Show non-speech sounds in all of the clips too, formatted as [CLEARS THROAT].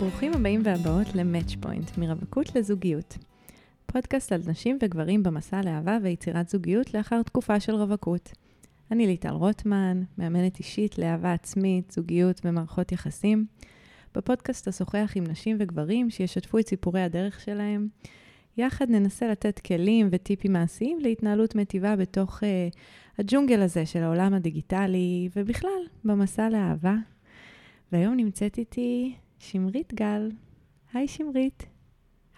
ברוכים הבאים והבאות ל-Match Point, מרווקות לזוגיות. פודקאסט על נשים וגברים במסע לאהבה ויצירת זוגיות לאחר תקופה של רווקות. אני ליטל רוטמן, מאמנת אישית לאהבה עצמית, זוגיות ומערכות יחסים. בפודקאסט אשוחח עם נשים וגברים שישתפו את סיפורי הדרך שלהם. יחד ננסה לתת כלים וטיפים מעשיים להתנהלות מטיבה בתוך uh, הג'ונגל הזה של העולם הדיגיטלי, ובכלל, במסע לאהבה. והיום נמצאת איתי שמרית גל. היי שמרית.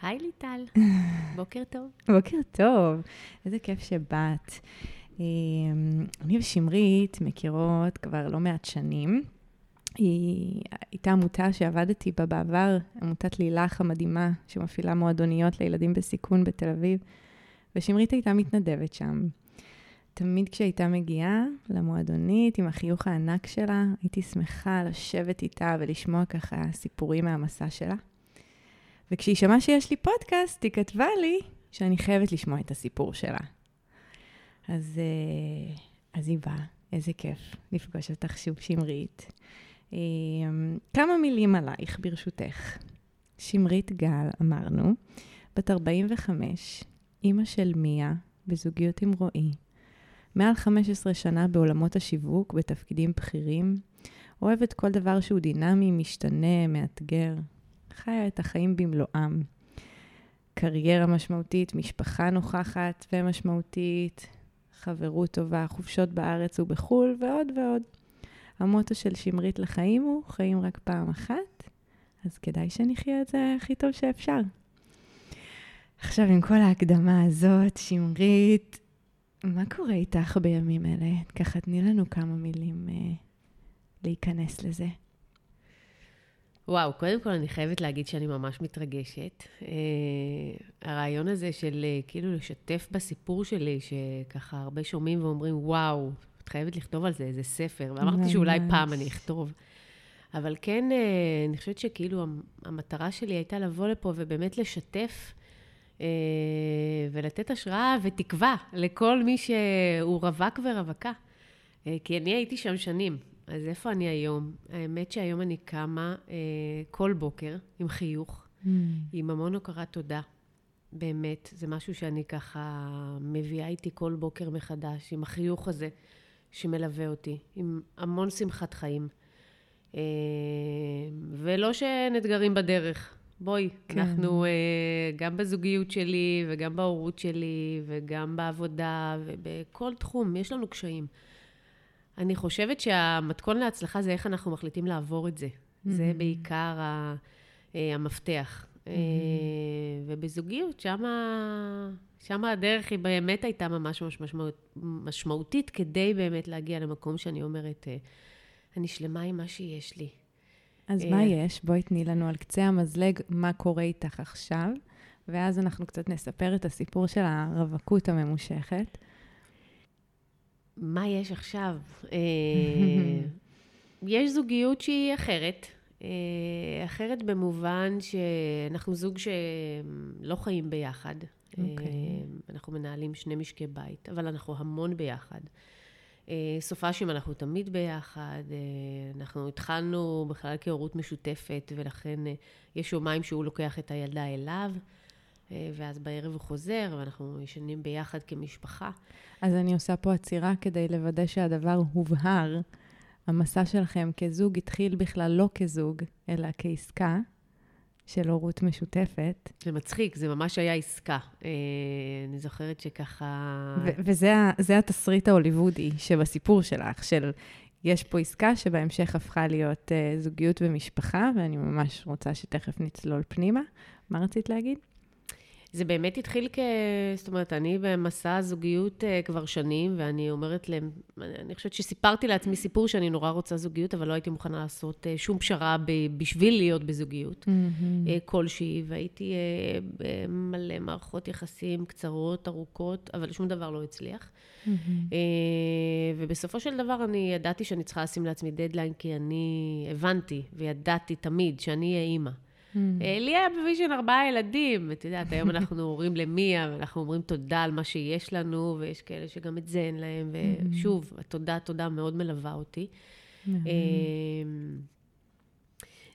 היי ליטל, [LAUGHS] בוקר טוב. בוקר טוב, איזה כיף שבאת. אמ, אני ושמרית מכירות כבר לא מעט שנים. היא הייתה עמותה שעבדתי בה בעבר, עמותת לילך המדהימה, שמפעילה מועדוניות לילדים בסיכון בתל אביב, ושמרית הייתה מתנדבת שם. תמיד כשהייתה מגיעה למועדונית עם החיוך הענק שלה, הייתי שמחה לשבת איתה ולשמוע ככה סיפורים מהמסע שלה. וכשהיא שמעה שיש לי פודקאסט, היא כתבה לי שאני חייבת לשמוע את הסיפור שלה. אז, אה, אז היא באה, איזה כיף לפגוש אותך שוב, שמרית. אה, כמה מילים עלייך, ברשותך. שמרית גל, אמרנו, בת 45, אימא של מיה, בזוגיות עם רועי. מעל 15 שנה בעולמות השיווק, בתפקידים בכירים. אוהבת כל דבר שהוא דינמי, משתנה, מאתגר. חיה את החיים במלואם. קריירה משמעותית, משפחה נוכחת ומשמעותית, חברות טובה, חופשות בארץ ובחו"ל ועוד ועוד. המוטו של שמרית לחיים הוא חיים רק פעם אחת, אז כדאי שנחיה את זה הכי טוב שאפשר. עכשיו, עם כל ההקדמה הזאת, שמרית, מה קורה איתך בימים אלה? ככה, תני לנו כמה מילים אה, להיכנס לזה. וואו, קודם כל אני חייבת להגיד שאני ממש מתרגשת. Uh, הרעיון הזה של uh, כאילו לשתף בסיפור שלי, שככה הרבה שומעים ואומרים, וואו, את חייבת לכתוב על זה איזה ספר. ואמרתי שאולי פעם אני אכתוב. אבל כן, uh, אני חושבת שכאילו המטרה שלי הייתה לבוא לפה ובאמת לשתף ולתת השראה ותקווה לכל מי שהוא רווק ורווקה. Uh, כי אני הייתי שם שנים. אז איפה אני היום? האמת שהיום אני קמה אה, כל בוקר עם חיוך, mm. עם המון הוקרת תודה. באמת, זה משהו שאני ככה מביאה איתי כל בוקר מחדש, עם החיוך הזה שמלווה אותי, עם המון שמחת חיים. אה, ולא שאין אתגרים בדרך. בואי, כן. אנחנו אה, גם בזוגיות שלי, וגם בהורות שלי, וגם בעבודה, ובכל תחום, יש לנו קשיים. אני חושבת שהמתכון להצלחה זה איך אנחנו מחליטים לעבור את זה. Mm-hmm. זה בעיקר ה, אה, המפתח. Mm-hmm. ובזוגיות, שמה, שמה הדרך היא באמת הייתה ממש משמעות, משמעותית, כדי באמת להגיע למקום שאני אומרת, אה, אני שלמה עם מה שיש לי. אז מה יש? בואי תני לנו על קצה המזלג מה קורה איתך עכשיו, ואז אנחנו קצת נספר את הסיפור של הרווקות הממושכת. מה יש עכשיו? אה, [LAUGHS] יש זוגיות שהיא אחרת. אה, אחרת במובן שאנחנו זוג שלא חיים ביחד. Okay. אוקיי. אה, אנחנו מנהלים שני משקי בית, אבל אנחנו המון ביחד. סופ"שים אנחנו תמיד ביחד, אנחנו התחלנו בכלל כהורות משותפת, ולכן יש יומיים שהוא לוקח את הילדה אליו. אה, ואז בערב הוא חוזר, ואנחנו ישנים ביחד כמשפחה. אז אני עושה פה עצירה כדי לוודא שהדבר הובהר. המסע שלכם כזוג התחיל בכלל לא כזוג, אלא כעסקה של הורות משותפת. זה מצחיק, זה ממש היה עסקה. אה, אני זוכרת שככה... וזה התסריט ההוליוודי שבסיפור שלך, של יש פה עסקה שבהמשך הפכה להיות uh, זוגיות ומשפחה, ואני ממש רוצה שתכף נצלול פנימה. מה רצית להגיד? זה באמת התחיל כ... זאת אומרת, אני במסע הזוגיות uh, כבר שנים, ואני אומרת להם, אני חושבת שסיפרתי לעצמי סיפור שאני נורא רוצה זוגיות, אבל לא הייתי מוכנה לעשות uh, שום פשרה ב... בשביל להיות בזוגיות mm-hmm. כלשהי, והייתי במלא מערכות יחסים קצרות, ארוכות, אבל שום דבר לא הצליח. Mm-hmm. ובסופו של דבר אני ידעתי שאני צריכה לשים לעצמי דדליין, כי אני הבנתי וידעתי תמיד שאני אהיה אימא. Mm. אה, לי היה ב vision ארבעה ילדים. את יודעת, היום אנחנו [LAUGHS] הורים למיה, ואנחנו אומרים תודה על מה שיש לנו, ויש כאלה שגם את זה אין להם, ושוב, התודה, תודה מאוד מלווה אותי. אמ,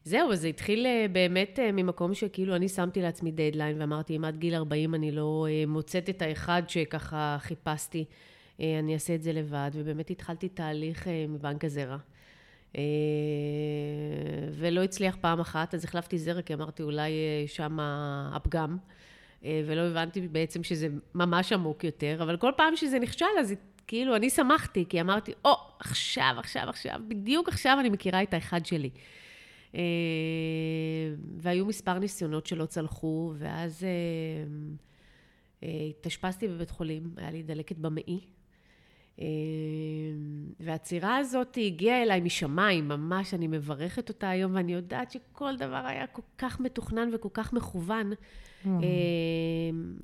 זהו, אז זה התחיל אה, באמת אה, ממקום שכאילו אני שמתי לעצמי דדליין ואמרתי, אם עד גיל 40 אני לא מוצאת את האחד שככה חיפשתי, אני אעשה את זה לבד, ובאמת התחלתי תהליך מבנק הזרע. ולא הצליח פעם אחת, אז החלפתי זרע, כי אמרתי, אולי שם הפגם, ולא הבנתי בעצם שזה ממש עמוק יותר, אבל כל פעם שזה נכשל, אז כאילו, אני שמחתי, כי אמרתי, או, oh, עכשיו, עכשיו, עכשיו, בדיוק עכשיו אני מכירה את האחד שלי. אה, והיו מספר ניסיונות שלא צלחו, ואז אה, אה, התאשפזתי בבית חולים, היה לי דלקת במעי. והעצירה הזאת הגיעה אליי משמיים, ממש, אני מברכת אותה היום, ואני יודעת שכל דבר היה כל כך מתוכנן וכל כך מכוון.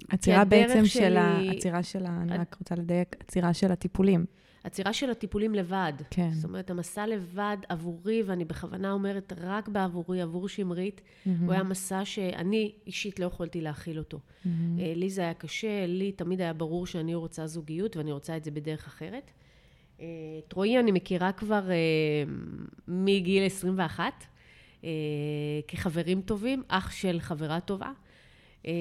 עצירה בעצם של ה... עצירה של ה... אני רק רוצה לדייק, עצירה של הטיפולים. עצירה של הטיפולים לבד. כן. זאת אומרת, המסע לבד עבורי, ואני בכוונה אומרת רק בעבורי, עבור שמרית, mm-hmm. הוא היה מסע שאני אישית לא יכולתי להכיל אותו. Mm-hmm. לי זה היה קשה, לי תמיד היה ברור שאני רוצה זוגיות ואני רוצה את זה בדרך אחרת. אה, את רועי אני מכירה כבר אה, מגיל 21, כחברים טובים, אח של חברה טובה. אה,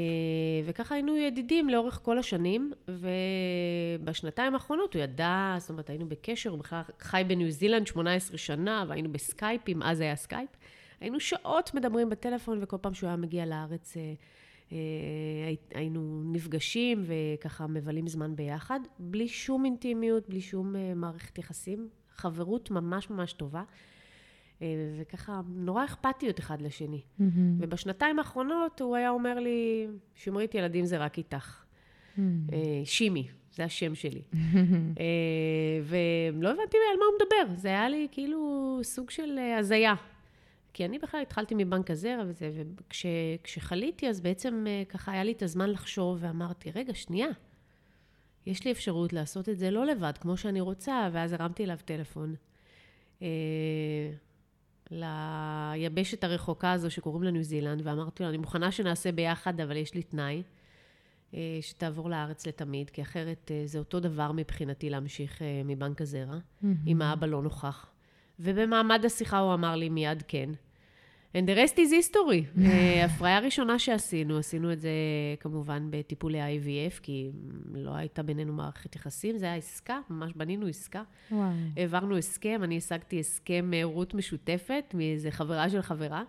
וככה היינו ידידים לאורך כל השנים, ובשנתיים האחרונות הוא ידע, זאת אומרת, היינו בקשר, הוא בכלל חי בניו זילנד 18 שנה, והיינו בסקייפים, אז היה סקייפ. היינו שעות מדברים בטלפון, וכל פעם שהוא היה מגיע לארץ, אה, אה, היינו נפגשים וככה מבלים זמן ביחד, בלי שום אינטימיות, בלי שום מערכת יחסים, חברות ממש ממש טובה. אה, וככה, נורא אכפתיות אחד לשני. Mm-hmm. ובשנתיים האחרונות הוא היה אומר לי, שמרית ילדים זה רק איתך. Mm-hmm. שימי, זה השם שלי. [LAUGHS] אה, ולא הבנתי על מה הוא מדבר, זה היה לי כאילו סוג של הזיה. כי אני בכלל התחלתי מבנק הזרע וזה, וכשחליתי, אז בעצם ככה היה לי את הזמן לחשוב, ואמרתי, רגע, שנייה, יש לי אפשרות לעשות את זה לא לבד, כמו שאני רוצה, ואז הרמתי אליו טלפון. ליבשת הרחוקה הזו שקוראים לה ניו זילנד, ואמרתי לו, אני מוכנה שנעשה ביחד, אבל יש לי תנאי, אה, שתעבור לארץ לתמיד, כי אחרת אה, זה אותו דבר מבחינתי להמשיך אה, מבנק הזרע, mm-hmm. אם האבא לא נוכח. ובמעמד השיחה הוא אמר לי מיד כן. And the rest is history. [LAUGHS] אה, הפריה ראשונה שעשינו, עשינו את זה כמובן בטיפולי IVF, כי לא הייתה בינינו מערכת יחסים, זה היה עסקה, ממש בנינו עסקה. וואו. העברנו הסכם, אני השגתי הסכם הורות משותפת מאיזה חברה של חברה,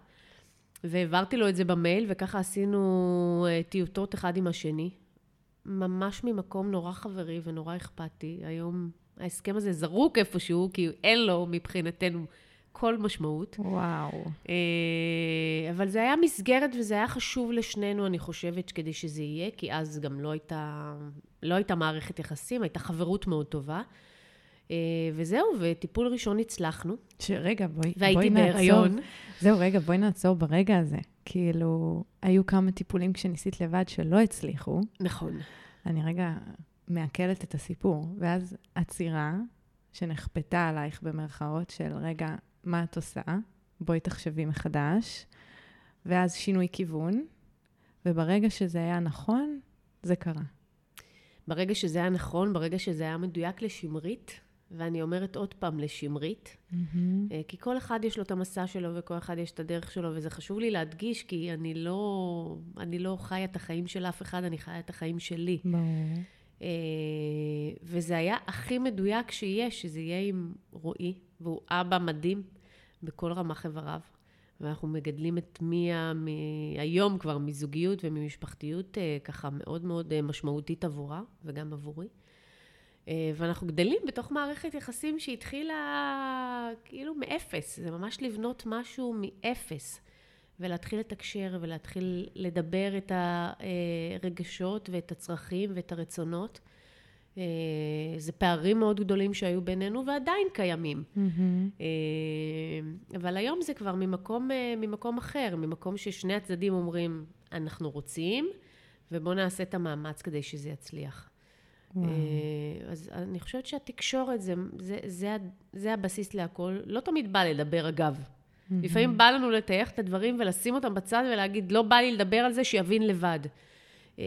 והעברתי לו את זה במייל, וככה עשינו אה, טיוטות אחד עם השני. ממש ממקום נורא חברי ונורא אכפתי. היום ההסכם הזה זרוק איפשהו, כי אין לו מבחינתנו כל משמעות. וואו. אה, אבל זה היה מסגרת וזה היה חשוב לשנינו, אני חושבת, כדי שזה יהיה, כי אז גם לא הייתה, לא הייתה מערכת יחסים, הייתה חברות מאוד טובה. אה, וזהו, וטיפול ראשון הצלחנו. שרגע, בואי, בואי נעצור. והייתי בהיריון. זהו, רגע, בואי נעצור ברגע הזה. כאילו, היו כמה טיפולים כשניסית לבד שלא הצליחו. נכון. אני רגע מעכלת את הסיפור. ואז עצירה, שנכפתה עלייך במרכאות של, רגע, מה את עושה? בואי תחשבי מחדש. ואז שינוי כיוון, וברגע שזה היה נכון, זה קרה. ברגע שזה היה נכון, ברגע שזה היה מדויק לשמרית, ואני אומרת עוד פעם לשמרית, mm-hmm. כי כל אחד יש לו את המסע שלו וכל אחד יש את הדרך שלו, וזה חשוב לי להדגיש, כי אני לא, אני לא חיה את החיים של אף אחד, אני חיה את החיים שלי. ברור. אה, וזה היה הכי מדויק שיש, שזה יהיה עם רועי, והוא אבא מדהים בכל רמ"ח איבריו. ואנחנו מגדלים את מיה היום כבר מזוגיות וממשפחתיות אה, ככה מאוד מאוד אה, משמעותית עבורה וגם עבורי. ואנחנו גדלים בתוך מערכת יחסים שהתחילה כאילו מאפס, זה ממש לבנות משהו מאפס. ולהתחיל לתקשר ולהתחיל לדבר את הרגשות ואת הצרכים ואת הרצונות. אה, זה פערים מאוד גדולים שהיו בינינו ועדיין קיימים. Mm-hmm. אבל היום זה כבר ממקום, אה, ממקום אחר, ממקום ששני הצדדים אומרים, אנחנו רוצים, ובואו נעשה את המאמץ כדי שזה יצליח. וואו. אז אני חושבת שהתקשורת זה, זה, זה, זה הבסיס להכל. לא תמיד בא לדבר, אגב. Mm-hmm. לפעמים בא לנו לטייח את הדברים ולשים אותם בצד ולהגיד, לא בא לי לדבר על זה, שיבין לבד. אה,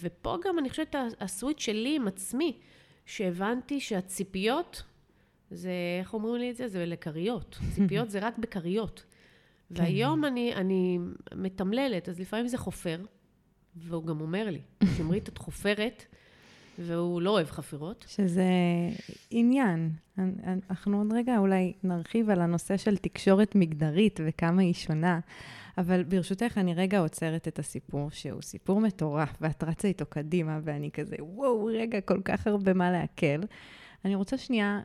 ופה גם אני חושבת הסוויץ' שלי עם עצמי, שהבנתי שהציפיות, זה, איך אומרים לי את זה? זה לכריות. [LAUGHS] ציפיות זה רק בכריות. והיום אני, אני מתמללת, אז לפעמים זה חופר, והוא גם אומר לי, שמרית, את חופרת, והוא לא אוהב חפירות. שזה עניין. אנחנו עוד רגע אולי נרחיב על הנושא של תקשורת מגדרית וכמה היא שונה, אבל ברשותך, אני רגע עוצרת את הסיפור, שהוא סיפור מטורף, ואת רצה איתו קדימה, ואני כזה, וואו, רגע, כל כך הרבה מה לעכל. אני רוצה שנייה,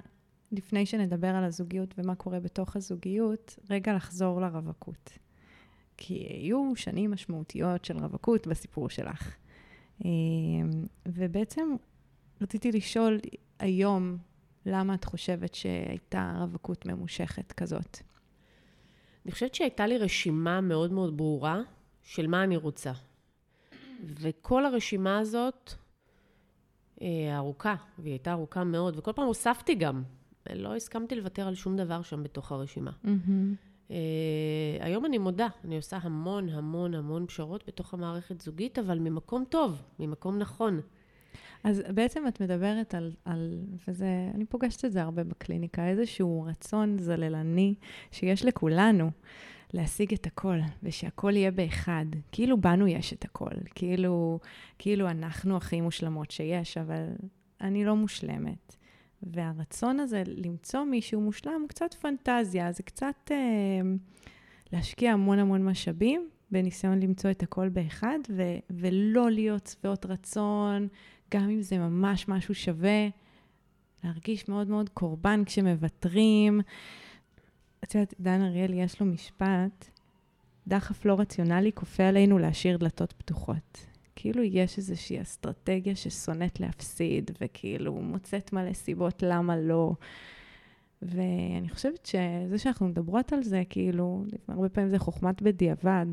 לפני שנדבר על הזוגיות ומה קורה בתוך הזוגיות, רגע לחזור לרווקות. כי היו שנים משמעותיות של רווקות בסיפור שלך. אמ, ובעצם רציתי לשאול היום, למה את חושבת שהייתה רווקות ממושכת כזאת? אני חושבת שהייתה לי רשימה מאוד מאוד ברורה של מה אני רוצה. וכל הרשימה הזאת אה, ארוכה, והיא הייתה ארוכה מאוד, וכל פעם הוספתי גם. לא הסכמתי לוותר על שום דבר שם בתוך הרשימה. Mm-hmm. אה, היום אני מודה, אני עושה המון המון המון פשרות בתוך המערכת זוגית, אבל ממקום טוב, ממקום נכון. אז בעצם את מדברת על, על, וזה, אני פוגשת את זה הרבה בקליניקה, איזשהו רצון זללני שיש לכולנו להשיג את הכל, ושהכל יהיה באחד. כאילו בנו יש את הכל, כאילו, כאילו אנחנו הכי מושלמות שיש, אבל אני לא מושלמת. והרצון הזה למצוא מישהו מושלם קצת פנטזיה, זה קצת אה, להשקיע המון המון משאבים בניסיון למצוא את הכל באחד, ו- ולא להיות שבעות רצון, גם אם זה ממש משהו שווה, להרגיש מאוד מאוד קורבן כשמוותרים. את יודעת, דן אריאל, יש לו משפט, דחף לא רציונלי כופה עלינו להשאיר דלתות פתוחות. כאילו יש איזושהי אסטרטגיה ששונאת להפסיד, וכאילו מוצאת מלא סיבות למה לא. ואני חושבת שזה שאנחנו מדברות על זה, כאילו, הרבה פעמים זה חוכמת בדיעבד,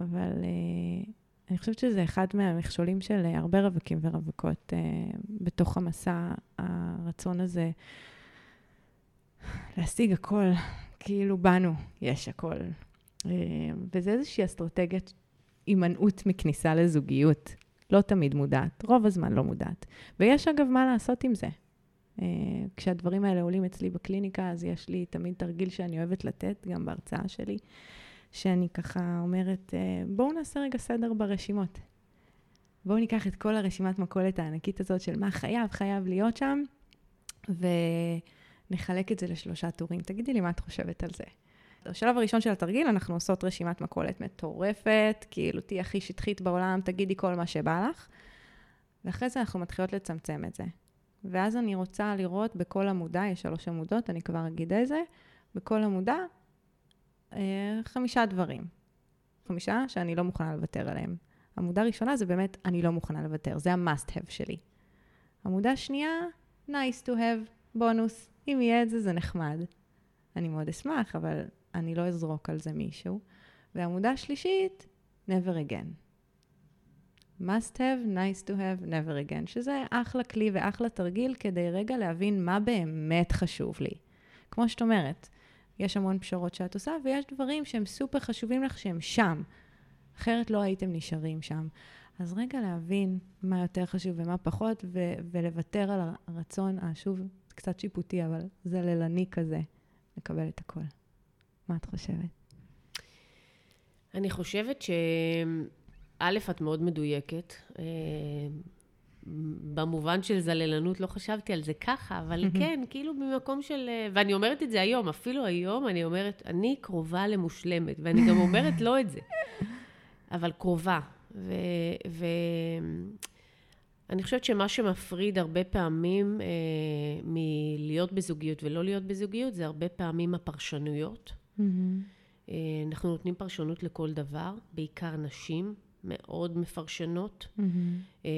אבל uh, אני חושבת שזה אחד מהמכשולים של הרבה רווקים ורווקות uh, בתוך המסע, הרצון הזה להשיג הכל, כאילו בנו יש הכל. Uh, וזה איזושהי אסטרטגיית הימנעות מכניסה לזוגיות. לא תמיד מודעת, רוב הזמן לא מודעת. ויש אגב מה לעשות עם זה. Uh, כשהדברים האלה עולים אצלי בקליניקה, אז יש לי תמיד תרגיל שאני אוהבת לתת, גם בהרצאה שלי. שאני ככה אומרת, אה, בואו נעשה רגע סדר ברשימות. בואו ניקח את כל הרשימת מכולת הענקית הזאת של מה חייב, חייב להיות שם, ונחלק את זה לשלושה טורים. תגידי לי מה את חושבת על זה. בשלב הראשון של התרגיל אנחנו עושות רשימת מכולת מטורפת, כאילו תהיי הכי שטחית בעולם, תגידי כל מה שבא לך, ואחרי זה אנחנו מתחילות לצמצם את זה. ואז אני רוצה לראות בכל עמודה, יש שלוש עמודות, אני כבר אגיד איזה, בכל עמודה אה, חמישה דברים. חמישה שאני לא מוכנה לוותר עליהם. עמודה ראשונה זה באמת, אני לא מוכנה לוותר, זה ה-must have שלי. עמודה שנייה, nice to have, בונוס. אם יהיה את זה, זה נחמד. אני מאוד אשמח, אבל אני לא אזרוק על זה מישהו. ועמודה שלישית, never again. must have, nice to have, never again, שזה אחלה כלי ואחלה תרגיל כדי רגע להבין מה באמת חשוב לי. כמו שאת אומרת, יש המון פשרות שאת עושה, ויש דברים שהם סופר חשובים לך שהם שם. אחרת לא הייתם נשארים שם. אז רגע להבין מה יותר חשוב ומה פחות, ו- ולוותר על הרצון, אה, שוב, קצת שיפוטי, אבל זללני כזה, לקבל את הכל. מה את חושבת? אני חושבת שא', את מאוד מדויקת. אה, במובן של זללנות לא חשבתי על זה ככה, אבל [LAUGHS] כן, כאילו במקום של... ואני אומרת את זה היום, אפילו היום אני אומרת, אני קרובה למושלמת, ואני גם אומרת לא את זה, [LAUGHS] אבל קרובה. ואני חושבת שמה שמפריד הרבה פעמים אה, מלהיות בזוגיות ולא להיות בזוגיות, זה הרבה פעמים הפרשנויות. Mm-hmm. אה, אנחנו נותנים פרשנות לכל דבר, בעיקר נשים. מאוד מפרשנות. Mm-hmm. אה,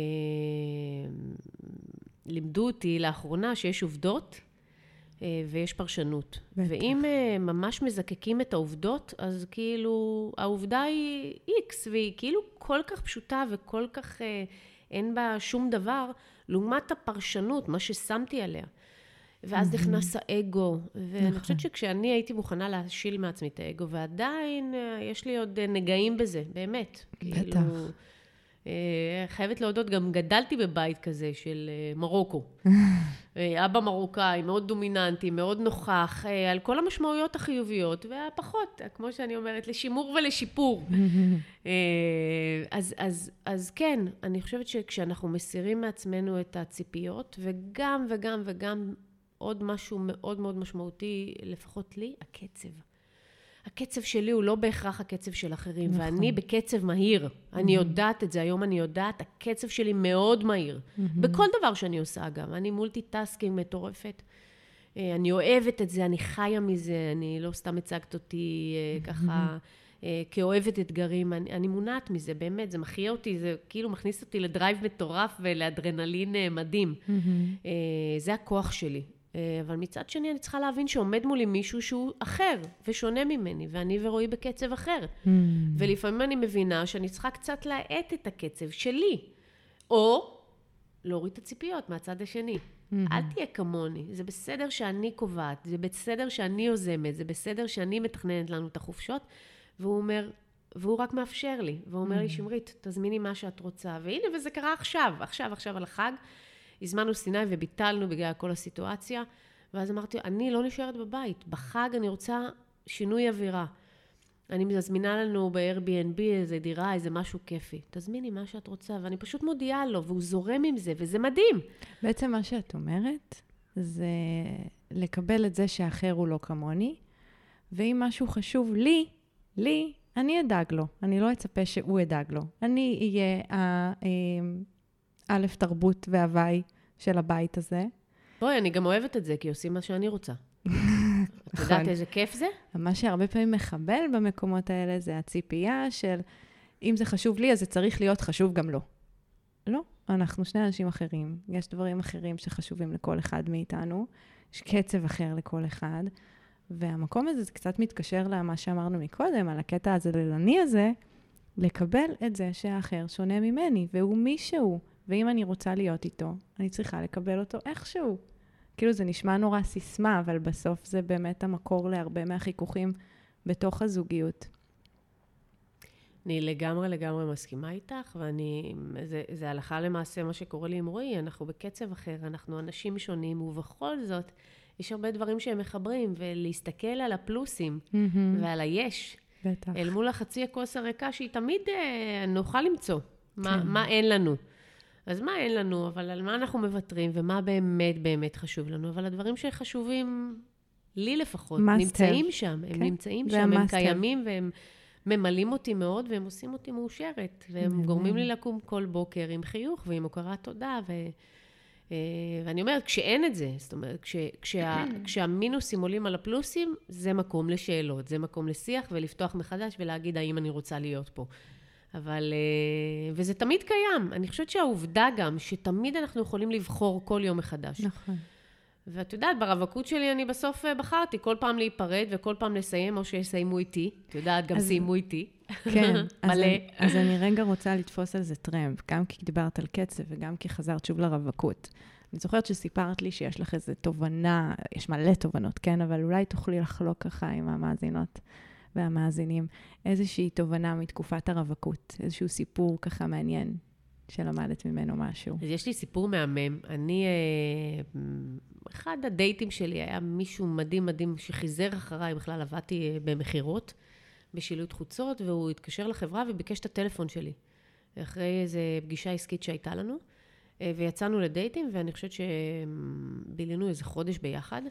לימדו אותי לאחרונה שיש עובדות אה, ויש פרשנות. בטח. ואם ממש מזקקים את העובדות, אז כאילו העובדה היא איקס, והיא כאילו כל כך פשוטה וכל כך אין בה שום דבר, לעומת הפרשנות, מה ששמתי עליה. ואז. נכנס האגו, ואני נכון. חושבת שכשאני הייתי מוכנה להשיל מעצמי את האגו, ועדיין אה, יש לי עוד אה, נגעים בזה, באמת. בטח. כאילו, חייבת להודות, גם גדלתי בבית כזה של מרוקו. [LAUGHS] אבא מרוקאי, מאוד דומיננטי, מאוד נוכח, על כל המשמעויות החיוביות, והפחות, כמו שאני אומרת, לשימור ולשיפור. [LAUGHS] אז, אז, אז כן, אני חושבת שכשאנחנו מסירים מעצמנו את הציפיות, וגם וגם וגם עוד משהו מאוד מאוד משמעותי, לפחות לי, הקצב. הקצב שלי הוא לא בהכרח הקצב של אחרים, נכון. ואני בקצב מהיר. Mm-hmm. אני יודעת את זה, היום אני יודעת, הקצב שלי מאוד מהיר. Mm-hmm. בכל דבר שאני עושה, אגב. אני multitasking מטורפת. אה, אני אוהבת את זה, אני חיה מזה, אני לא סתם הצגת אותי mm-hmm. ככה אה, כאוהבת אתגרים, אני, אני מונעת מזה, באמת, זה מחיה אותי, זה כאילו מכניס אותי לדרייב מטורף ולאדרנלין מדהים. Mm-hmm. זה הכוח שלי. אה, אבל מצד שני אני צריכה להבין שעומד מולי מישהו שהוא אחר ושונה ממני, ואני ורועי בקצב אחר. Mm. ולפעמים אני מבינה שאני צריכה קצת להאט את הקצב שלי, או להוריד את הציפיות מהצד השני. Mm-hmm. אל תהיה כמוני, זה בסדר שאני קובעת, זה בסדר שאני יוזמת, זה בסדר שאני מתכננת לנו את החופשות, והוא אומר, והוא רק מאפשר לי, והוא אומר mm-hmm. לי, שמרית, תזמיני מה שאת רוצה, והנה, וזה קרה עכשיו, עכשיו, עכשיו על החג. הזמנו סיני וביטלנו בגלל כל הסיטואציה, ואז אמרתי, אני לא נשארת בבית, בחג אני רוצה שינוי אווירה. אני מזמינה לנו ב-Airbnb איזה דירה, איזה משהו כיפי. תזמיני מה שאת רוצה, ואני פשוט מודיעה לו, והוא זורם עם זה, וזה מדהים. בעצם מה שאת אומרת, זה לקבל את זה שהאחר הוא לא כמוני, ואם משהו חשוב לי, לי, אני אדאג לו. אני לא אצפה שהוא ידאג לו. אני אהיה אה, תרבות והוואי של הבית הזה. בואי, אני גם אוהבת את זה, כי עושים מה שאני רוצה. [LAUGHS] את יודעת נכון. איזה כיף זה? מה שהרבה פעמים מחבל במקומות האלה זה הציפייה של, אם זה חשוב לי, אז זה צריך להיות חשוב גם לו. לא, אנחנו שני אנשים אחרים, יש דברים אחרים שחשובים לכל אחד מאיתנו, יש קצב אחר לכל אחד, והמקום הזה זה קצת מתקשר למה שאמרנו מקודם, על הקטע הזללני הזה, לקבל את זה שהאחר שונה ממני, והוא מישהו. ואם אני רוצה להיות איתו, אני צריכה לקבל אותו איכשהו. כאילו זה נשמע נורא סיסמה, אבל בסוף זה באמת המקור להרבה מהחיכוכים בתוך הזוגיות. אני לגמרי לגמרי מסכימה איתך, ואני, זה, זה הלכה למעשה מה שקורה לי עם רועי, אנחנו בקצב אחר, אנחנו אנשים שונים, ובכל זאת, יש הרבה דברים שהם מחברים, ולהסתכל על הפלוסים mm-hmm. ועל היש, בטח. אל מול החצי הכוס הריקה, שהיא תמיד אה, נוכל למצוא, כן. מה, מה אין לנו. אז מה אין לנו, אבל על מה אנחנו מוותרים, ומה באמת באמת חשוב לנו, אבל הדברים שחשובים לי לפחות, נמצאים שם, הם כן. נמצאים שם, הם קיימים והם ממלאים אותי מאוד, והם עושים אותי מאושרת, והם גורמים לי לקום כל בוקר עם חיוך ועם הוקרת תודה, ו... אה, ואני אומרת, כשאין את זה, זאת אומרת, כש, כשה, [CLEARS THROAT] כשהמינוסים עולים על הפלוסים, זה מקום לשאלות, זה מקום לשיח ולפתוח מחדש ולהגיד האם אני רוצה להיות פה. אבל... אה, וזה תמיד קיים. אני חושבת שהעובדה גם, שתמיד אנחנו יכולים לבחור כל יום מחדש. נכון. ואת יודעת, ברווקות שלי אני בסוף אה, בחרתי כל פעם להיפרד וכל פעם לסיים, או שיסיימו איתי. את יודעת, גם אז... סיימו איתי. כן. [LAUGHS] מלא. אז אני, אז אני רגע רוצה לתפוס על זה טרמפ, גם כי דיברת על קצב וגם כי חזרת שוב לרווקות. אני זוכרת שסיפרת לי שיש לך איזו תובנה, יש מלא תובנות, כן? אבל אולי תוכלי לחלוק ככה עם המאזינות. והמאזינים איזושהי תובנה מתקופת הרווקות, איזשהו סיפור ככה מעניין שלמדת ממנו משהו. אז יש לי סיפור מהמם. אני, אה, אחד הדייטים שלי היה מישהו מדהים מדהים שחיזר אחריי, בכלל עבדתי אה, במכירות, בשילוט חוצות, והוא התקשר לחברה וביקש את הטלפון שלי. אחרי איזו פגישה עסקית שהייתה לנו, אה, ויצאנו לדייטים, ואני חושבת שבילינו איזה חודש ביחד,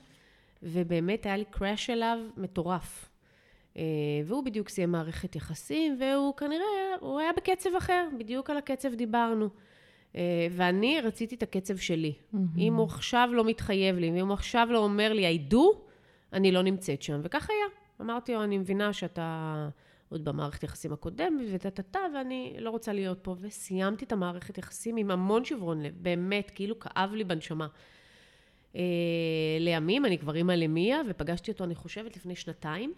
ובאמת היה לי קראש אליו מטורף. אה, והוא בדיוק סיים מערכת יחסים, והוא כנראה, הוא היה בקצב אחר, בדיוק על הקצב דיברנו. אה, ואני רציתי את הקצב שלי. Mm-hmm. אם הוא עכשיו לא מתחייב לי, ואם הוא עכשיו לא אומר לי, I do, אני לא נמצאת שם. וכך היה. אמרתי לו, אני מבינה שאתה עוד במערכת יחסים הקודמת, וטה-טה-טה, ואני לא רוצה להיות פה. וסיימתי את המערכת יחסים עם המון שברון לב, באמת, כאילו כאב לי בנשמה. אה, לימים, אני כבר אימא למיה, ופגשתי אותו, אני חושבת, לפני שנתיים.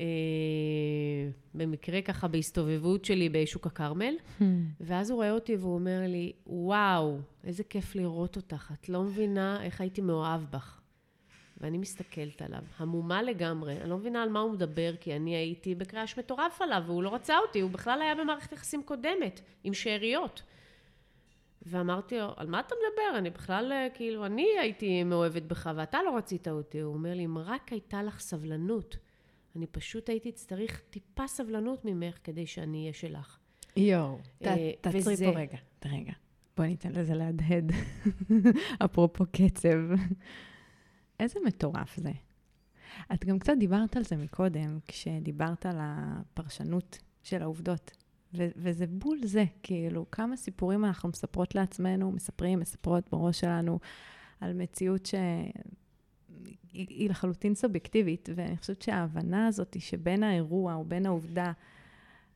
אה, במקרה ככה בהסתובבות שלי בשוק הכרמל, hmm. ואז הוא רואה אותי והוא אומר לי, וואו, איזה כיף לראות אותך, את לא מבינה איך הייתי מאוהב בך. ואני מסתכלת עליו, המומה לגמרי, אני לא מבינה על מה הוא מדבר, כי אני הייתי בקראש מטורף עליו, והוא לא רצה אותי, הוא בכלל היה במערכת יחסים קודמת, עם שאריות. ואמרתי לו, על מה אתה מדבר? אני בכלל, אה, כאילו, אני הייתי מאוהבת בך ואתה לא רצית אותי. הוא אומר לי, אם רק הייתה לך סבלנות, אני פשוט הייתי צריך טיפה סבלנות ממך כדי שאני אהיה שלך. יואו, אה, תעצרי פה רגע, רגע. בואי ניתן לזה להדהד. [LAUGHS] אפרופו קצב. איזה מטורף זה. את גם קצת דיברת על זה מקודם, כשדיברת על הפרשנות של העובדות. ו- וזה בול זה, כאילו, כמה סיפורים אנחנו מספרות לעצמנו, מספרים, מספרות בראש שלנו, על מציאות שהיא היא לחלוטין סובייקטיבית, ואני חושבת שההבנה הזאת היא שבין האירוע או בין העובדה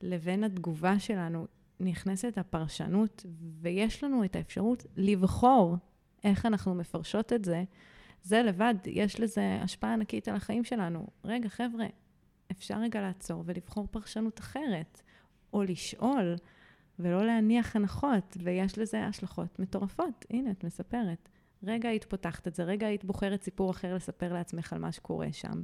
לבין התגובה שלנו נכנסת הפרשנות, ויש לנו את האפשרות לבחור איך אנחנו מפרשות את זה, זה לבד, יש לזה השפעה ענקית על החיים שלנו. רגע, חבר'ה, אפשר רגע לעצור ולבחור פרשנות אחרת, או לשאול ולא להניח הנחות, ויש לזה השלכות מטורפות. הנה, את מספרת. רגע היית פותחת את זה, רגע היית בוחרת סיפור אחר לספר לעצמך על מה שקורה שם.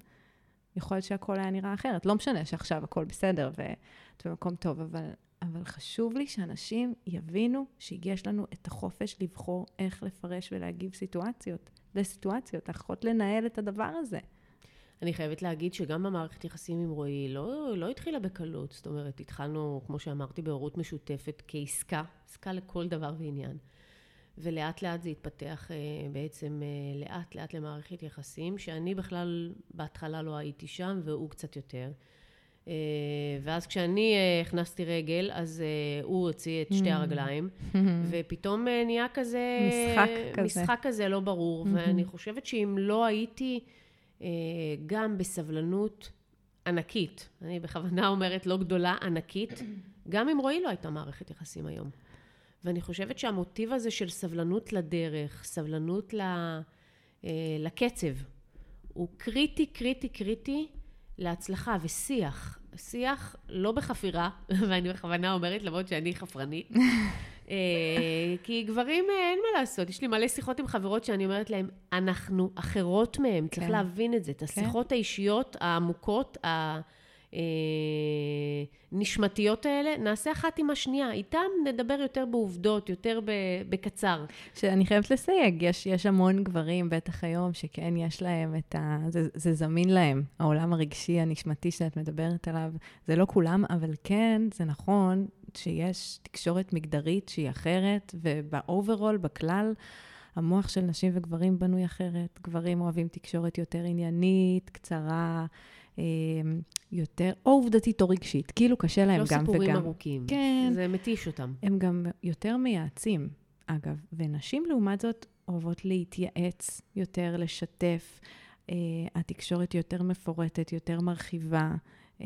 יכול להיות שהכל היה נראה אחרת. לא משנה שעכשיו הכל בסדר ואת במקום טוב, אבל, אבל חשוב לי שאנשים יבינו שיש לנו את החופש לבחור איך לפרש ולהגיב סיטואציות, לסיטואציות, יכולות לנהל את הדבר הזה. אני חייבת להגיד שגם במערכת יחסים עם רועי לא, לא התחילה בקלות. זאת אומרת, התחלנו, כמו שאמרתי, בהורות משותפת כעסקה, עסקה לכל דבר ועניין. ולאט לאט זה התפתח אה, בעצם אה, לאט לאט למערכת יחסים, שאני בכלל בהתחלה לא הייתי שם, והוא קצת יותר. אה, ואז כשאני הכנסתי רגל, אז הוא הוציא את שתי הרגליים, [LAUGHS] ופתאום נהיה כזה... משחק כזה. משחק כזה לא ברור, ואני חושבת שאם לא הייתי גם בסבלנות ענקית, אני בכוונה אומרת לא גדולה, ענקית, גם אם רועי לא הייתה מערכת יחסים היום. ואני חושבת שהמוטיב הזה של סבלנות לדרך, סבלנות ל, אה, לקצב, הוא קריטי, קריטי, קריטי להצלחה ושיח. שיח לא בחפירה, [LAUGHS] ואני בכוונה אומרת למרות שאני חפרנית. [LAUGHS] אה, כי גברים, אה, אין מה לעשות. יש לי מלא שיחות עם חברות שאני אומרת להן, אנחנו אחרות מהן, צריך כן. להבין את זה. את השיחות האישיות, העמוקות, הנשמתיות האלה, נעשה אחת עם השנייה. איתם נדבר יותר בעובדות, יותר בקצר. שאני חייבת לסייג, יש, יש המון גברים, בטח היום, שכן יש להם את ה... זה, זה זמין להם, העולם הרגשי, הנשמתי שאת מדברת עליו. זה לא כולם, אבל כן, זה נכון שיש תקשורת מגדרית שהיא אחרת, וב overall, בכלל, המוח של נשים וגברים בנוי אחרת. גברים אוהבים תקשורת יותר עניינית, קצרה, אה, יותר, או עובדתית או רגשית. כאילו קשה להם לא גם וגם. סיפורים ארוכים. כן. זה מתיש אותם. הם גם יותר מייעצים, אגב. ונשים, לעומת זאת, אוהבות להתייעץ יותר, לשתף. Uh, התקשורת יותר מפורטת, יותר מרחיבה. Uh,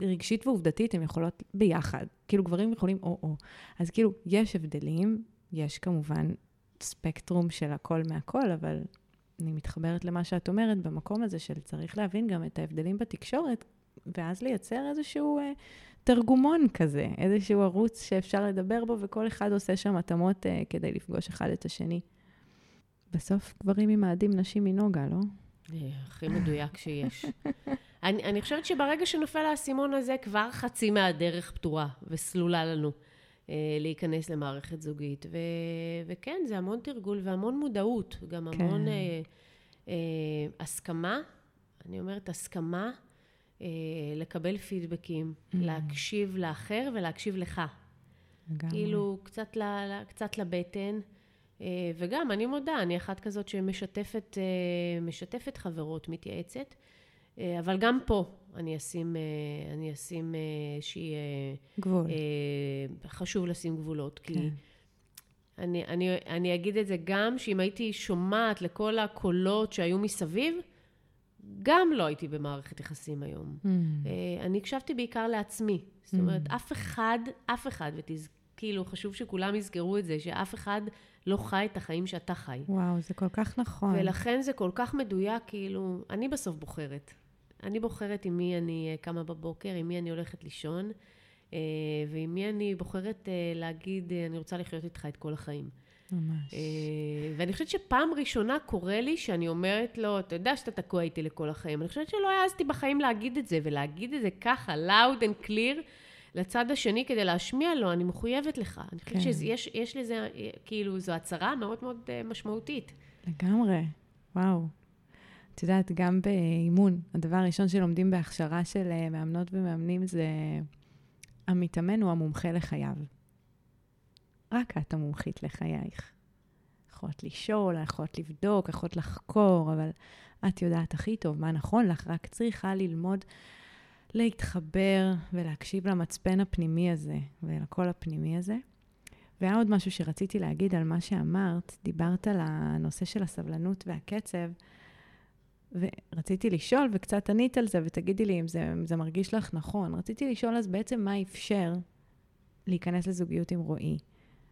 רגשית ועובדתית, הן יכולות ביחד. כאילו, גברים יכולים או-או. אז כאילו, יש הבדלים, יש כמובן ספקטרום של הכל מהכל, אבל אני מתחברת למה שאת אומרת במקום הזה של צריך להבין גם את ההבדלים בתקשורת, ואז לייצר איזשהו... Uh, תרגומון כזה, איזשהו ערוץ שאפשר לדבר בו, וכל אחד עושה שם התאמות uh, כדי לפגוש אחד את השני. בסוף גברים ממאדים נשים מנוגה, לא? אה, הכי מדויק שיש. אני, אני חושבת שברגע שנופל האסימון הזה, כבר חצי מהדרך פתורה וסלולה לנו אה, להיכנס למערכת זוגית. ו, וכן, זה המון תרגול והמון מודעות, גם כן. המון אה, אה, הסכמה, אני אומרת הסכמה, אה, לקבל פידבקים, Mm. להקשיב לאחר ולהקשיב לך. לגמרי. כאילו, קצת, ל, קצת לבטן. אה, וגם, אני מודה, אני אחת כזאת שמשתפת אה, חברות, מתייעצת. אה, אבל גם פה אני אשים, אה, אני אשים איזושהי... אה, גבול. אה, חשוב לשים גבולות, כי כן. אני, אני, אני אגיד את זה גם, שאם הייתי שומעת לכל הקולות שהיו מסביב, גם לא הייתי במערכת יחסים היום. Mm. אני הקשבתי בעיקר לעצמי. זאת אומרת, אף אחד, אף אחד, וכאילו, חשוב שכולם יזכרו את זה, שאף אחד לא חי את החיים שאתה חי. וואו, זה כל כך נכון. ולכן זה כל כך מדויק, כאילו, אני בסוף בוחרת. אני בוחרת עם מי אני אה, קמה בבוקר, עם מי אני הולכת לישון, אה, ועם מי אני בוחרת אה, להגיד, אני רוצה לחיות איתך את כל החיים. ממש. ואני חושבת שפעם ראשונה קורה לי שאני אומרת לו, אתה יודע שאתה תקוע איתי לכל החיים. אני חושבת שלא העזתי בחיים להגיד את זה, ולהגיד את זה ככה, loud and clear, לצד השני כדי להשמיע לו, אני מחויבת לך. אני חושבת כן. שיש לזה, כאילו, זו הצהרה מאוד מאוד משמעותית. לגמרי, וואו. את יודעת, גם באימון, הדבר הראשון שלומדים בהכשרה של אה, מאמנות ומאמנים זה המתאמן הוא המומחה לחייו. רק את המומחית לחייך. יכולת לשאול, יכולת לבדוק, יכולת לחקור, אבל את יודעת הכי טוב מה נכון לך, רק צריכה ללמוד להתחבר ולהקשיב למצפן הפנימי הזה ולקול הפנימי הזה. והיה עוד משהו שרציתי להגיד על מה שאמרת, דיברת על הנושא של הסבלנות והקצב, ורציתי לשאול, וקצת ענית על זה, ותגידי לי אם זה, אם זה מרגיש לך נכון. רציתי לשאול אז בעצם מה אפשר להיכנס לזוגיות עם רועי.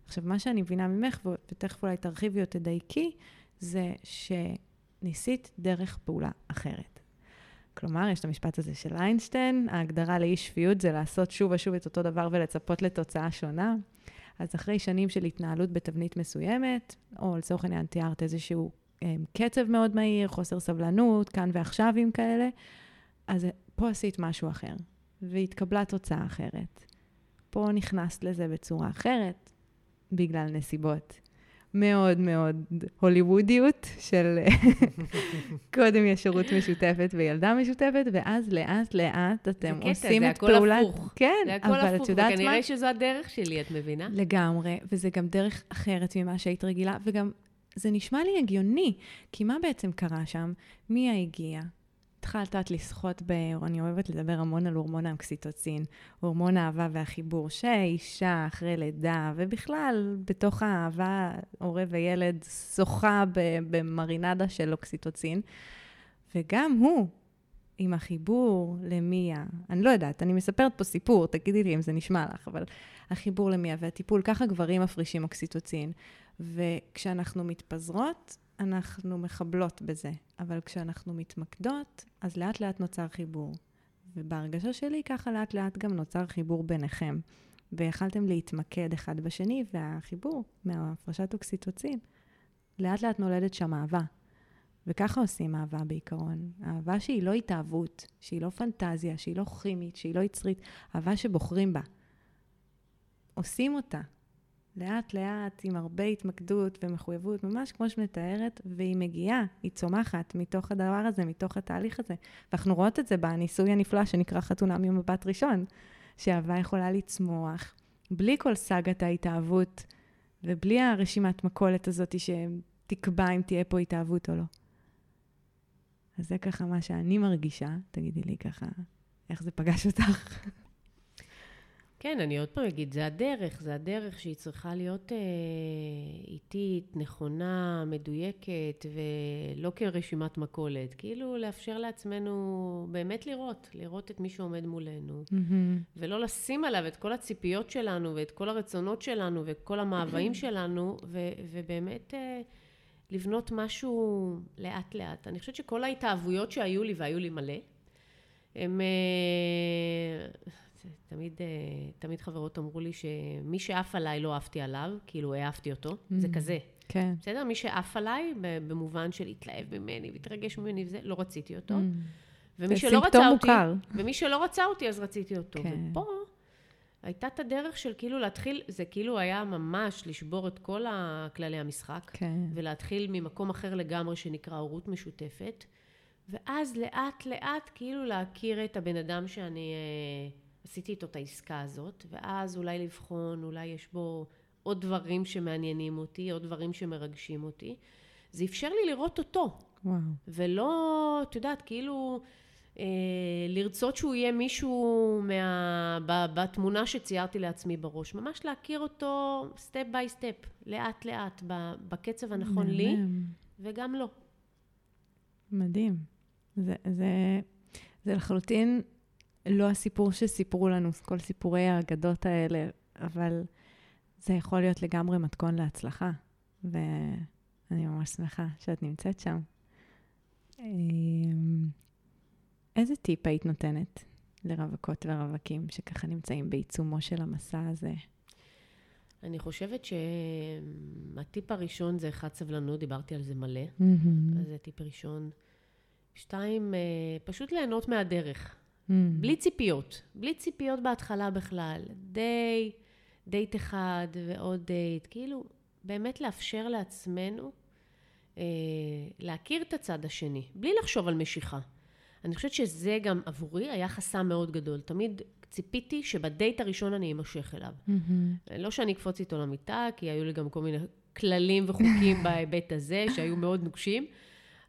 עכשיו, מה שאני מבינה ממך, ותכף אולי תרחיבי או תדייקי, זה שניסית דרך פעולה אחרת. כלומר, יש את המשפט הזה של איינשטיין, ההגדרה לאי שפיות זה לעשות שוב ושוב את אותו דבר ולצפות לתוצאה שונה. אז אחרי שנים של התנהלות בתבנית מסוימת, או לצורך העניין תיארת איזשהו קצב מאוד מהיר, חוסר סבלנות, כאן ועכשיו עם כאלה, אז פה עשית משהו אחר, והתקבלה תוצאה אחרת. פה נכנסת לזה בצורה אחרת, בגלל נסיבות מאוד מאוד הוליוודיות של [LAUGHS] קודם יש שירות משותפת וילדה משותפת, ואז לאט לאט אתם זה עושים את פעולת... זה הכל הפוך. כן, זה הכל אבל הפוך, את יודעת מה? וכנראה שזו הדרך שלי, את מבינה? לגמרי, וזה גם דרך אחרת ממה שהיית רגילה, וגם זה נשמע לי הגיוני, כי מה בעצם קרה שם? מיה הגיעה? התחלת את לשחות ב... אני אוהבת לדבר המון על הורמון האוקסיטוצין, הורמון האהבה והחיבור, שאישה אחרי לידה, ובכלל, בתוך האהבה, הורה וילד שוחה במרינדה של אוקסיטוצין, וגם הוא, עם החיבור למיה, אני לא יודעת, אני מספרת פה סיפור, תגידי לי אם זה נשמע לך, אבל החיבור למיה והטיפול, ככה גברים מפרישים אוקסיטוצין. וכשאנחנו מתפזרות, אנחנו מחבלות בזה. אבל כשאנחנו מתמקדות, אז לאט לאט נוצר חיבור. ובהרגשה שלי, ככה לאט לאט גם נוצר חיבור ביניכם. ויכלתם להתמקד אחד בשני, והחיבור מהפרשת אוקסיטוצין, לאט לאט נולדת שם אהבה. וככה עושים אהבה בעיקרון. אהבה שהיא לא התאהבות, שהיא לא פנטזיה, שהיא לא כימית, שהיא לא יצרית, אהבה שבוחרים בה. עושים אותה, לאט לאט, עם הרבה התמקדות ומחויבות, ממש כמו שמתארת, והיא מגיעה, היא צומחת מתוך הדבר הזה, מתוך התהליך הזה. ואנחנו רואות את זה בניסוי הנפלא שנקרא חתונה ממבט ראשון, שאהבה יכולה לצמוח בלי כל סאגת ההתאהבות, ובלי הרשימת מכולת הזאת שתקבע אם תהיה פה התאהבות או לא. אז זה ככה מה שאני מרגישה, תגידי לי ככה, איך זה פגש אותך? כן, אני עוד פעם אגיד, זה הדרך, זה הדרך שהיא צריכה להיות אה, איטית, נכונה, מדויקת, ולא כרשימת מכולת. כאילו לאפשר לעצמנו באמת לראות, לראות את מי שעומד מולנו, mm-hmm. ולא לשים עליו את כל הציפיות שלנו, ואת כל הרצונות שלנו, ואת כל המאוויים [CLEARS THROAT] שלנו, ו- ובאמת אה, לבנות משהו לאט-לאט. אני חושבת שכל ההתאהבויות שהיו לי, והיו לי מלא, הם... תמיד, אה, תמיד חברות אמרו לי שמי שעף עליי לא עפתי עליו, כאילו העפתי אותו, mm. זה כזה. כן. בסדר? מי שעף עליי, במובן של התלהב ממני והתרגש ממני וזה, לא רציתי אותו. Mm. ומי שלא רצה אותי, מוכר. ומי שלא רצה אותי, אז רציתי אותו. כן. ופה הייתה את הדרך של כאילו להתחיל, זה כאילו היה ממש לשבור את כל כללי המשחק, כן. ולהתחיל ממקום אחר לגמרי שנקרא הורות משותפת, ואז לאט לאט כאילו להכיר את הבן אדם שאני... אה, עשיתי איתו את העסקה הזאת, ואז אולי לבחון, אולי יש בו עוד דברים שמעניינים אותי, עוד דברים שמרגשים אותי. זה אפשר לי לראות אותו. וואו. ולא, את יודעת, כאילו, אה, לרצות שהוא יהיה מישהו מה, ב, בתמונה שציירתי לעצמי בראש. ממש להכיר אותו step by step, לאט לאט, בקצב הנכון לי, וגם לו. מדהים. זה, זה, זה לחלוטין לא הסיפור שסיפרו לנו, כל סיפורי האגדות האלה, אבל זה יכול להיות לגמרי מתכון להצלחה, ואני ממש שמחה שאת נמצאת שם. אמ, איזה טיפ היית נותנת לרווקות ורווקים שככה נמצאים בעיצומו של המסע הזה? אני חושבת שהטיפ הראשון זה אחד סבלנות, דיברתי על זה מלא. Mm-hmm. אז זה טיפ ראשון. שתיים, אה, פשוט ליהנות מהדרך. Mm-hmm. בלי ציפיות. בלי ציפיות בהתחלה בכלל. די, דייט אחד ועוד דייט. כאילו, באמת לאפשר לעצמנו אה, להכיר את הצד השני, בלי לחשוב על משיכה. אני חושבת שזה גם עבורי היה חסם מאוד גדול. תמיד ציפיתי שבדייט הראשון אני אמשך אליו. Mm-hmm. לא שאני אקפוץ איתו למיטה, כי היו לי גם כל מיני כללים וחוקים [LAUGHS] בהיבט הזה, שהיו מאוד נוקשים,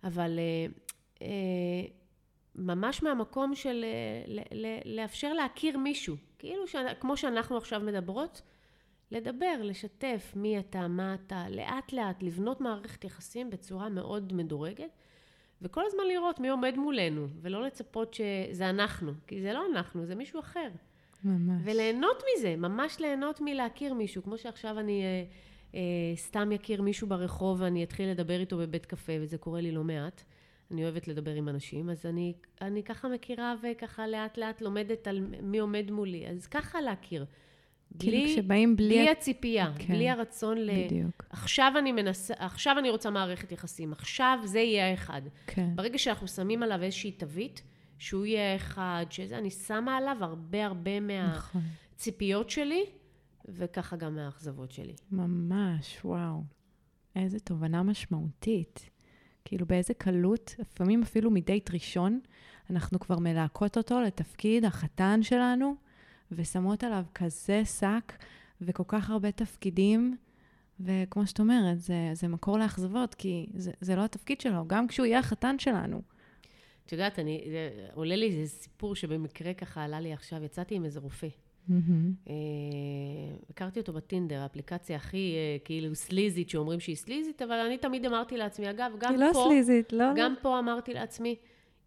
אבל אה, אה, ממש מהמקום של אה, ל- ל- לאפשר להכיר מישהו. כאילו, ש- כמו שאנחנו עכשיו מדברות, לדבר, לשתף מי אתה, מה אתה, לאט לאט, לבנות מערכת יחסים בצורה מאוד מדורגת, וכל הזמן לראות מי עומד מולנו, ולא לצפות שזה אנחנו, כי זה לא אנחנו, זה מישהו אחר. ממש. וליהנות מזה, ממש ליהנות מלהכיר מישהו, כמו שעכשיו אני אה, אה, סתם אכיר מישהו ברחוב ואני אתחיל לדבר איתו בבית קפה, וזה קורה לי לא מעט. אני אוהבת לדבר עם אנשים, אז אני, אני ככה מכירה וככה לאט לאט לומדת על מי עומד מולי. אז ככה להכיר. כאילו כשבאים בלי... בלי הציפייה, כן, בלי הרצון ל... בדיוק. עכשיו אני מנסה, עכשיו אני רוצה מערכת יחסים, עכשיו זה יהיה האחד. כן. ברגע שאנחנו שמים עליו איזושהי תווית, שהוא יהיה אחד, שזה, אני שמה עליו הרבה הרבה נכון. מהציפיות שלי, וככה גם מהאכזבות שלי. ממש, וואו. איזה תובנה משמעותית. כאילו באיזה קלות, לפעמים אפילו מדייט ראשון, אנחנו כבר מלהקות אותו לתפקיד החתן שלנו, ושמות עליו כזה שק וכל כך הרבה תפקידים, וכמו שאת אומרת, זה, זה מקור לאכזבות, כי זה, זה לא התפקיד שלו, גם כשהוא יהיה החתן שלנו. את יודעת, אני, עולה לי איזה סיפור שבמקרה ככה עלה לי עכשיו, יצאתי עם איזה רופא. Mm-hmm. אה, הכרתי אותו בטינדר, האפליקציה הכי אה, כאילו סליזית, שאומרים שהיא סליזית, אבל אני תמיד אמרתי לעצמי, אגב, גם היא לא פה, סליזית, לא? גם פה אמרתי לעצמי,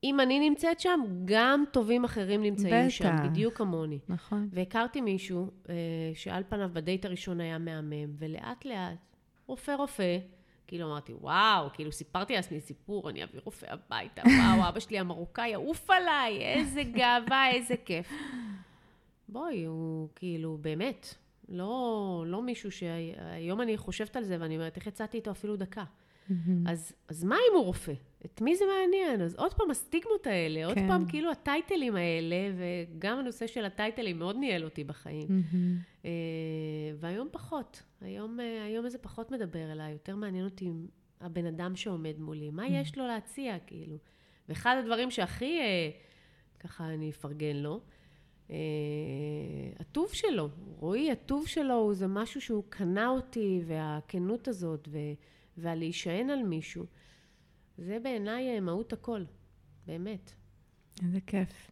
אם אני נמצאת שם, גם טובים אחרים נמצאים בטח. שם, בדיוק כמוני. נכון. והכרתי מישהו אה, שעל פניו בדייט הראשון היה מהמם, ולאט לאט, רופא רופא, כאילו אמרתי, וואו, כאילו סיפרתי לעצמי סיפור, אני אביא רופא הביתה, וואו, אבא שלי המרוקאי יעוף עליי, איזה גאווה, איזה כיף. בואי, הוא כאילו, באמת, לא, לא מישהו שהיום אני חושבת על זה ואני אומרת, איך יצאתי איתו אפילו דקה? Mm-hmm. אז, אז מה אם הוא רופא? את מי זה מעניין? אז עוד פעם הסטיגמות האלה, עוד כן. פעם כאילו הטייטלים האלה, וגם הנושא של הטייטלים מאוד ניהל אותי בחיים. Mm-hmm. אה, והיום פחות. היום, אה, היום זה פחות מדבר אליי, יותר מעניין אותי הבן אדם שעומד מולי, מה יש לו להציע, כאילו. ואחד הדברים שהכי, אה, ככה אני אפרגן לו, הטוב שלו, רועי, הטוב שלו הוא זה משהו שהוא קנה אותי, והכנות הזאת, ו, והלהישען על מישהו, זה בעיניי אה, מהות הכל, באמת. איזה כיף.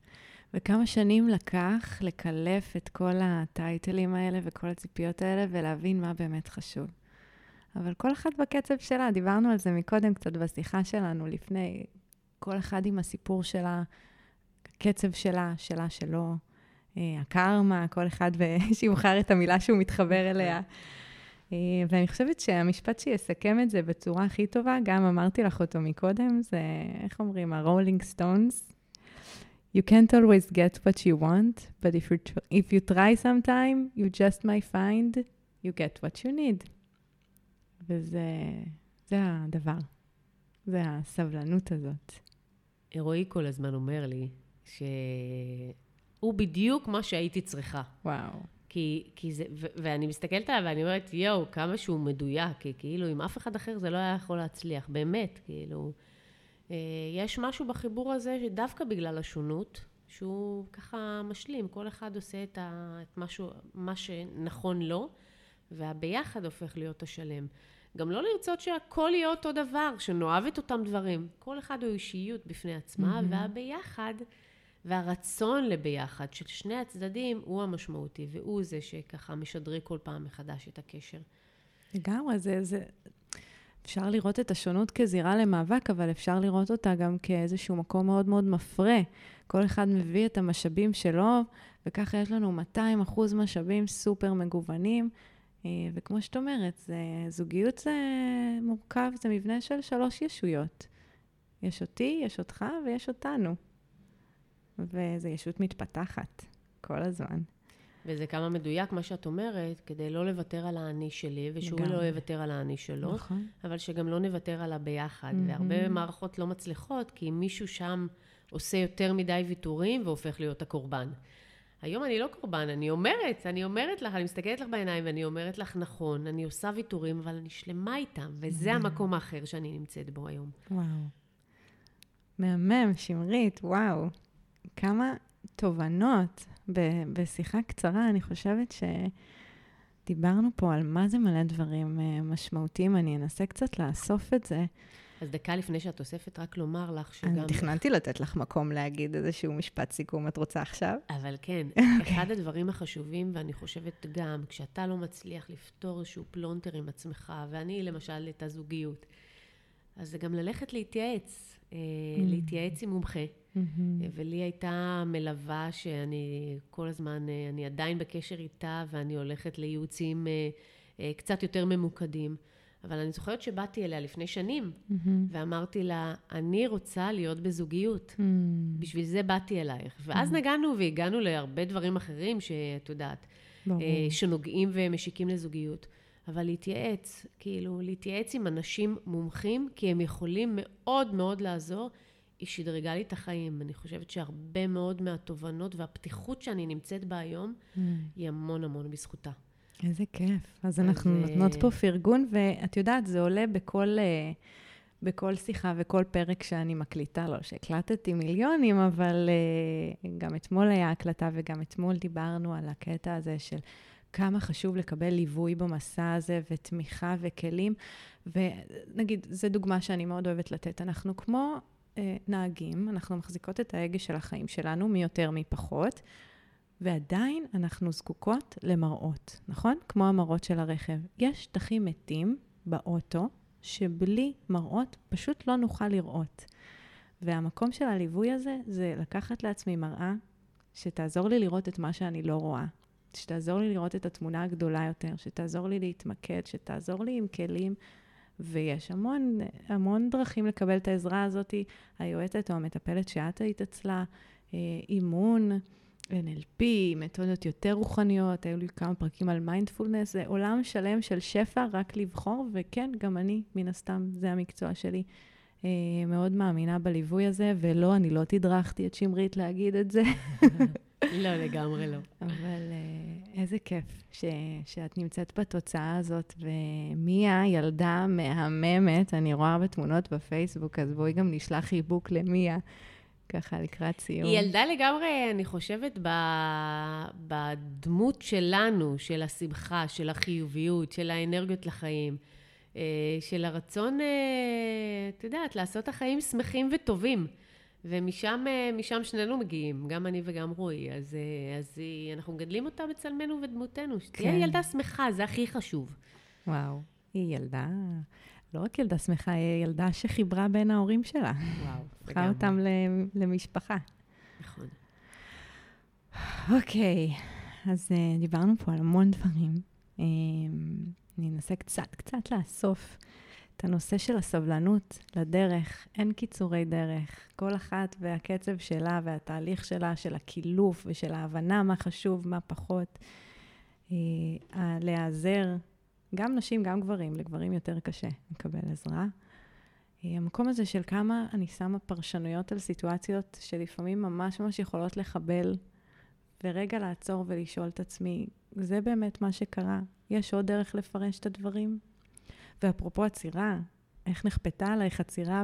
וכמה שנים לקח לקלף את כל הטייטלים האלה וכל הציפיות האלה ולהבין מה באמת חשוב. אבל כל אחת בקצב שלה, דיברנו על זה מקודם קצת בשיחה שלנו לפני, כל אחד עם הסיפור שלה, הקצב שלה, שלה שלו, אה, הקרמה, כל אחד [LAUGHS] שיבחר את המילה שהוא מתחבר אליה. אה, ואני חושבת שהמשפט שיסכם את זה בצורה הכי טובה, גם אמרתי לך אותו מקודם, זה, איך אומרים, הרולינג סטונס. You can't always get what you want, but if you, if you try sometime, you just might find you get what you need. וזה זה הדבר, זה הסבלנות הזאת. רועי כל הזמן אומר לי שהוא בדיוק מה שהייתי צריכה. וואו. כי, כי זה, ו- ואני מסתכלת עליו ואני אומרת, יואו, כמה שהוא מדויק, כי כאילו עם אף אחד אחר זה לא היה יכול להצליח, באמת, כאילו. אה, יש משהו בחיבור הזה שדווקא בגלל השונות, שהוא ככה משלים, כל אחד עושה את, ה, את משהו, מה שנכון לו, והביחד הופך להיות השלם. גם לא לרצות שהכל יהיה אותו דבר, שנאהב את אותם דברים. כל אחד הוא אישיות בפני עצמה, מהמם. והביחד, והרצון לביחד של שני הצדדים הוא המשמעותי, והוא זה שככה משדרג כל פעם מחדש את הקשר. לגמרי, זה, זה... אפשר לראות את השונות כזירה למאבק, אבל אפשר לראות אותה גם כאיזשהו מקום מאוד מאוד מפרה. כל אחד מביא את המשאבים שלו, וככה יש לנו 200 אחוז משאבים סופר מגוונים. אה, וכמו שאת אומרת, זה, זוגיות זה מורכב, זה מבנה של שלוש ישויות. יש אותי, יש אותך ויש אותנו. וזו ישות מתפתחת כל הזמן. וזה כמה מדויק מה שאת אומרת, כדי לא לוותר על האני שלי, ושהוא לגמרי. לא יוותר על האני שלו, נכון. אבל שגם לא נוותר על הביחד. מהמם. והרבה מערכות לא מצליחות, כי מישהו שם עושה יותר מדי ויתורים והופך להיות הקורבן. היום אני לא קורבן, אני אומרת, אני אומרת לך, אני מסתכלת לך בעיניים ואני אומרת לך, נכון, אני עושה ויתורים, אבל אני שלמה איתם, וזה המקום האחר שאני נמצאת בו היום. וואו. מהמם, שמרית, וואו. כמה תובנות ב- בשיחה קצרה. אני חושבת שדיברנו פה על מה זה מלא דברים אה, משמעותיים. אני אנסה קצת לאסוף את זה. אז דקה לפני שאת אוספת, רק לומר לך שגם... אני תכננתי לתת לך מקום להגיד איזשהו משפט סיכום. את רוצה עכשיו? אבל כן, [LAUGHS] אחד הדברים החשובים, ואני חושבת גם, כשאתה לא מצליח לפתור איזשהו פלונטר עם עצמך, ואני למשל את הזוגיות, אז זה גם ללכת להתייעץ, אה, להתייעץ עם מומחה. ולי הייתה מלווה שאני כל הזמן, אה, אני עדיין בקשר איתה, ואני הולכת לייעוצים אה, אה, קצת יותר ממוקדים. אבל אני זוכרת שבאתי אליה לפני שנים, ואמרתי לה, אני רוצה להיות בזוגיות. בשביל זה באתי אלייך. ואז נגענו והגענו להרבה דברים אחרים שאת יודעת, ברור. אה, שנוגעים ומשיקים לזוגיות. אבל להתייעץ, כאילו, להתייעץ עם אנשים מומחים, כי הם יכולים מאוד מאוד לעזור, היא שדרגה לי את החיים. אני חושבת שהרבה מאוד מהתובנות והפתיחות שאני נמצאת בה היום, היא המון המון בזכותה. איזה כיף. אז אנחנו אז, נותנות אה, פה פרגון, ואת יודעת, זה עולה בכל, אה, בכל שיחה וכל פרק שאני מקליטה, לא שהקלטתי מיליונים, אבל אה, גם אתמול היה הקלטה וגם אתמול דיברנו על הקטע הזה של כמה חשוב לקבל ליווי במסע הזה ותמיכה וכלים. ונגיד, זו דוגמה שאני מאוד אוהבת לתת. אנחנו כמו אה, נהגים, אנחנו מחזיקות את ההגה של החיים שלנו, מי יותר מי פחות. ועדיין אנחנו זקוקות למראות, נכון? כמו המראות של הרכב. יש שטחים מתים באוטו, שבלי מראות פשוט לא נוכל לראות. והמקום של הליווי הזה, זה לקחת לעצמי מראה שתעזור לי לראות את מה שאני לא רואה. שתעזור לי לראות את התמונה הגדולה יותר, שתעזור לי להתמקד, שתעזור לי עם כלים. ויש המון, המון דרכים לקבל את העזרה הזאת. היועצת או המטפלת שאת היית אצלה, אה, אימון, NLP, מתודות יותר רוחניות, היו לי כמה פרקים על מיינדפולנס, זה עולם שלם של שפע, רק לבחור, וכן, גם אני, מן הסתם, זה המקצוע שלי. אה, מאוד מאמינה בליווי הזה, ולא, אני לא תדרכתי את שמרית להגיד את זה, [LAUGHS] לא, לגמרי לא. אבל אה, איזה כיף ש, שאת נמצאת בתוצאה הזאת, ומיה, ילדה מהממת, אני רואה בתמונות בפייסבוק, אז בואי גם נשלח חיבוק למיה, ככה לקראת סיום. היא ילדה לגמרי, אני חושבת, ב... בדמות שלנו, של השמחה, של החיוביות, של האנרגיות לחיים, אה, של הרצון, אה, את יודעת, לעשות את החיים שמחים וטובים. ומשם אה, שנינו מגיעים, גם אני וגם רועי. אז, אה, אז היא, אנחנו מגדלים אותה בצלמנו ודמותנו. שתהיה כן. ילדה שמחה, זה הכי חשוב. וואו, היא ילדה, לא רק ילדה שמחה, היא ילדה שחיברה בין ההורים שלה. וואו, הפכה אותם למשפחה. נכון. אוקיי, אז דיברנו פה על המון דברים. Um, אני אנסה קצת קצת לאסוף את הנושא של הסבלנות לדרך. אין קיצורי דרך. כל אחת והקצב שלה והתהליך שלה, של הקילוף ושל ההבנה מה חשוב, מה פחות. Uh, להיעזר, גם נשים, גם גברים, לגברים יותר קשה לקבל עזרה. Uh, המקום הזה של כמה אני שמה פרשנויות על סיטואציות שלפעמים ממש ממש יכולות לחבל ורגע לעצור ולשאול את עצמי, זה באמת מה שקרה? יש עוד דרך לפרש את הדברים? ואפרופו עצירה, איך נכפתה עלייך עצירה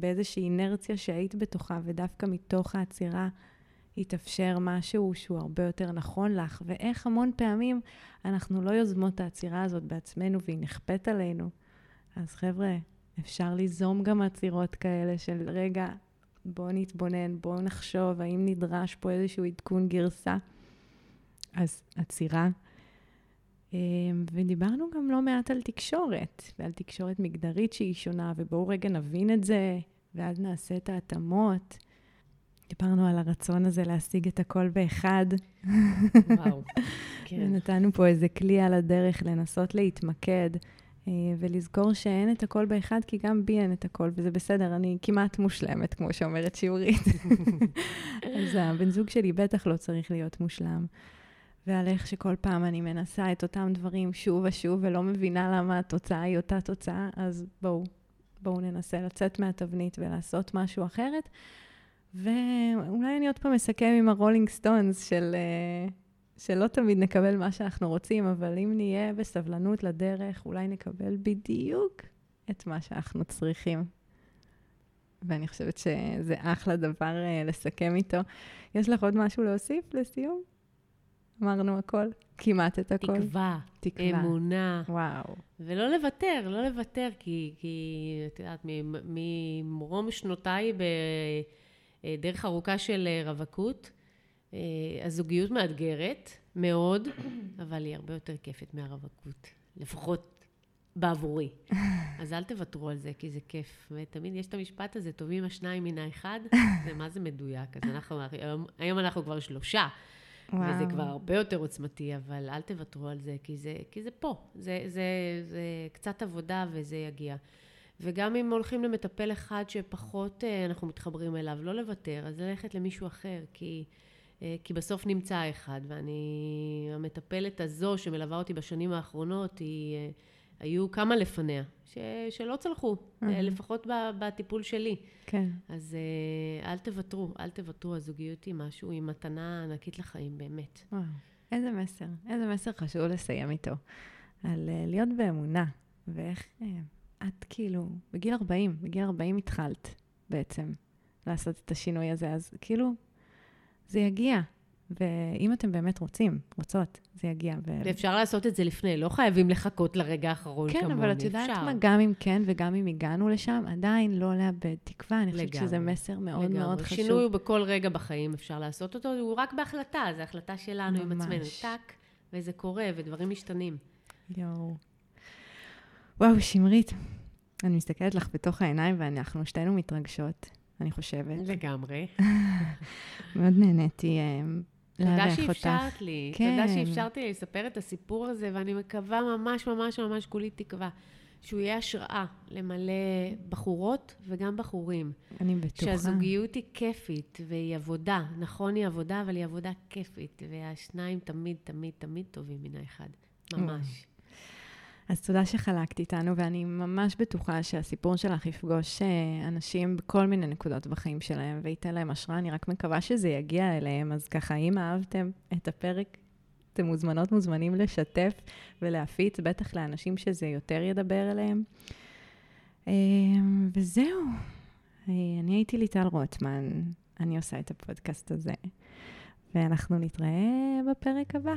באיזושהי אינרציה שהיית בתוכה, ודווקא מתוך העצירה התאפשר משהו שהוא הרבה יותר נכון לך, ואיך המון פעמים אנחנו לא יוזמות את העצירה הזאת בעצמנו והיא נכפית עלינו. אז חבר'ה, אפשר ליזום גם עצירות כאלה של רגע, בואו נתבונן, בואו נחשוב, האם נדרש פה איזשהו עדכון גרסה. אז עצירה. אה, ודיברנו גם לא מעט על תקשורת, ועל תקשורת מגדרית שהיא שונה, ובואו רגע נבין את זה, ואז נעשה את ההתאמות. דיברנו על הרצון הזה להשיג את הכל באחד, וואו. [LAUGHS] כן. ונתנו פה איזה כלי על הדרך לנסות להתמקד. אה, ולזכור שאין את הכל באחד, כי גם בי אין את הכל, וזה בסדר, אני כמעט מושלמת, כמו שאומרת שיעורית. [LAUGHS] אז הבן זוג שלי בטח לא צריך להיות מושלם. ועל איך שכל פעם אני מנסה את אותם דברים שוב ושוב ולא מבינה למה התוצאה היא אותה תוצאה, אז בואו, בואו ננסה לצאת מהתבנית ולעשות משהו אחרת. ואולי אני עוד פעם אסכם עם הרולינג סטונס של... Uh, שלא תמיד נקבל מה שאנחנו רוצים, אבל אם נהיה בסבלנות לדרך, אולי נקבל בדיוק את מה שאנחנו צריכים. ואני חושבת שזה אחלה דבר uh, לסכם איתו. יש לך עוד משהו להוסיף לסיום? אמרנו הכל, כמעט את הכל. תקווה, תקווה, אמונה. וואו. ולא לוותר, לא לוותר, כי, כי את יודעת, ממרום שנותיי בדרך ארוכה של אה, רווקות, אה, הזוגיות מאתגרת מאוד, [CLEARS THROAT] אבל היא הרבה יותר כיפת מהרווקות, לפחות בעבורי. [LAUGHS] אז אל תוותרו על זה, כי זה כיף. ותמיד יש את המשפט הזה, טובים השניים מן האחד, [LAUGHS] זה מה זה מדויק. אז אנחנו, היום, היום אנחנו כבר שלושה. וואו. וזה כבר הרבה יותר עוצמתי, אבל אל תוותרו על זה, כי זה, כי זה פה. זה, זה, זה קצת עבודה וזה יגיע. וגם אם הולכים למטפל אחד שפחות אה, אנחנו מתחברים אליו, לא לוותר, אז ללכת למישהו אחר, כי, אה, כי בסוף נמצא אחד. ואני, המטפלת הזו שמלווה אותי בשנים האחרונות, היא... אה, היו כמה לפניה, ש, שלא צלחו, mm-hmm. לפחות בטיפול שלי. כן. אז אה, אל תוותרו, אל תוותרו, הזוגיות היא משהו, היא מתנה ענקית לחיים, באמת. וואו, איזה מסר, איזה מסר חשוב לסיים איתו. על uh, להיות באמונה, ואיך את כאילו, בגיל 40, בגיל 40 התחלת בעצם לעשות את השינוי הזה, אז כאילו, זה יגיע. ואם אתם באמת רוצים, רוצות, זה יגיע. ו... ואפשר לעשות את זה לפני, לא חייבים לחכות לרגע האחרון כן, כמוני, כן, אבל את יודעת מה, גם אם כן וגם אם הגענו לשם, עדיין לא לאבד תקווה. אני חושבת שזה מסר מאוד לגמרי. מאוד חשוב. שינוי הוא בכל רגע בחיים, אפשר לעשות אותו, הוא רק בהחלטה, זו החלטה שלנו ממש. עם עצמנו. טאק, וזה קורה, ודברים משתנים. יואו. וואו, שמרית, אני מסתכלת לך בתוך העיניים, ואנחנו שתינו מתרגשות, אני חושבת. לגמרי. [LAUGHS] מאוד נהניתי. אה, תודה שאפשרת לי. כן. תודה שאפשרת לי לספר את הסיפור הזה, ואני מקווה ממש ממש ממש כולי תקווה. שהוא יהיה השראה למלא בחורות וגם בחורים. אני בטוחה. שהזוגיות היא כיפית והיא עבודה. נכון, היא עבודה, אבל היא עבודה כיפית. והשניים תמיד, תמיד, תמיד טובים מן האחד. ממש. אז תודה שחלקת איתנו, ואני ממש בטוחה שהסיפור שלך יפגוש אה, אנשים בכל מיני נקודות בחיים שלהם וייתן להם השראה. אני רק מקווה שזה יגיע אליהם. אז ככה, אם אהבתם את הפרק, אתם מוזמנות, מוזמנים לשתף ולהפיץ, בטח לאנשים שזה יותר ידבר אליהם. אה, וזהו. אה, אני הייתי ליטל רוטמן, אני עושה את הפודקאסט הזה, ואנחנו נתראה בפרק הבא.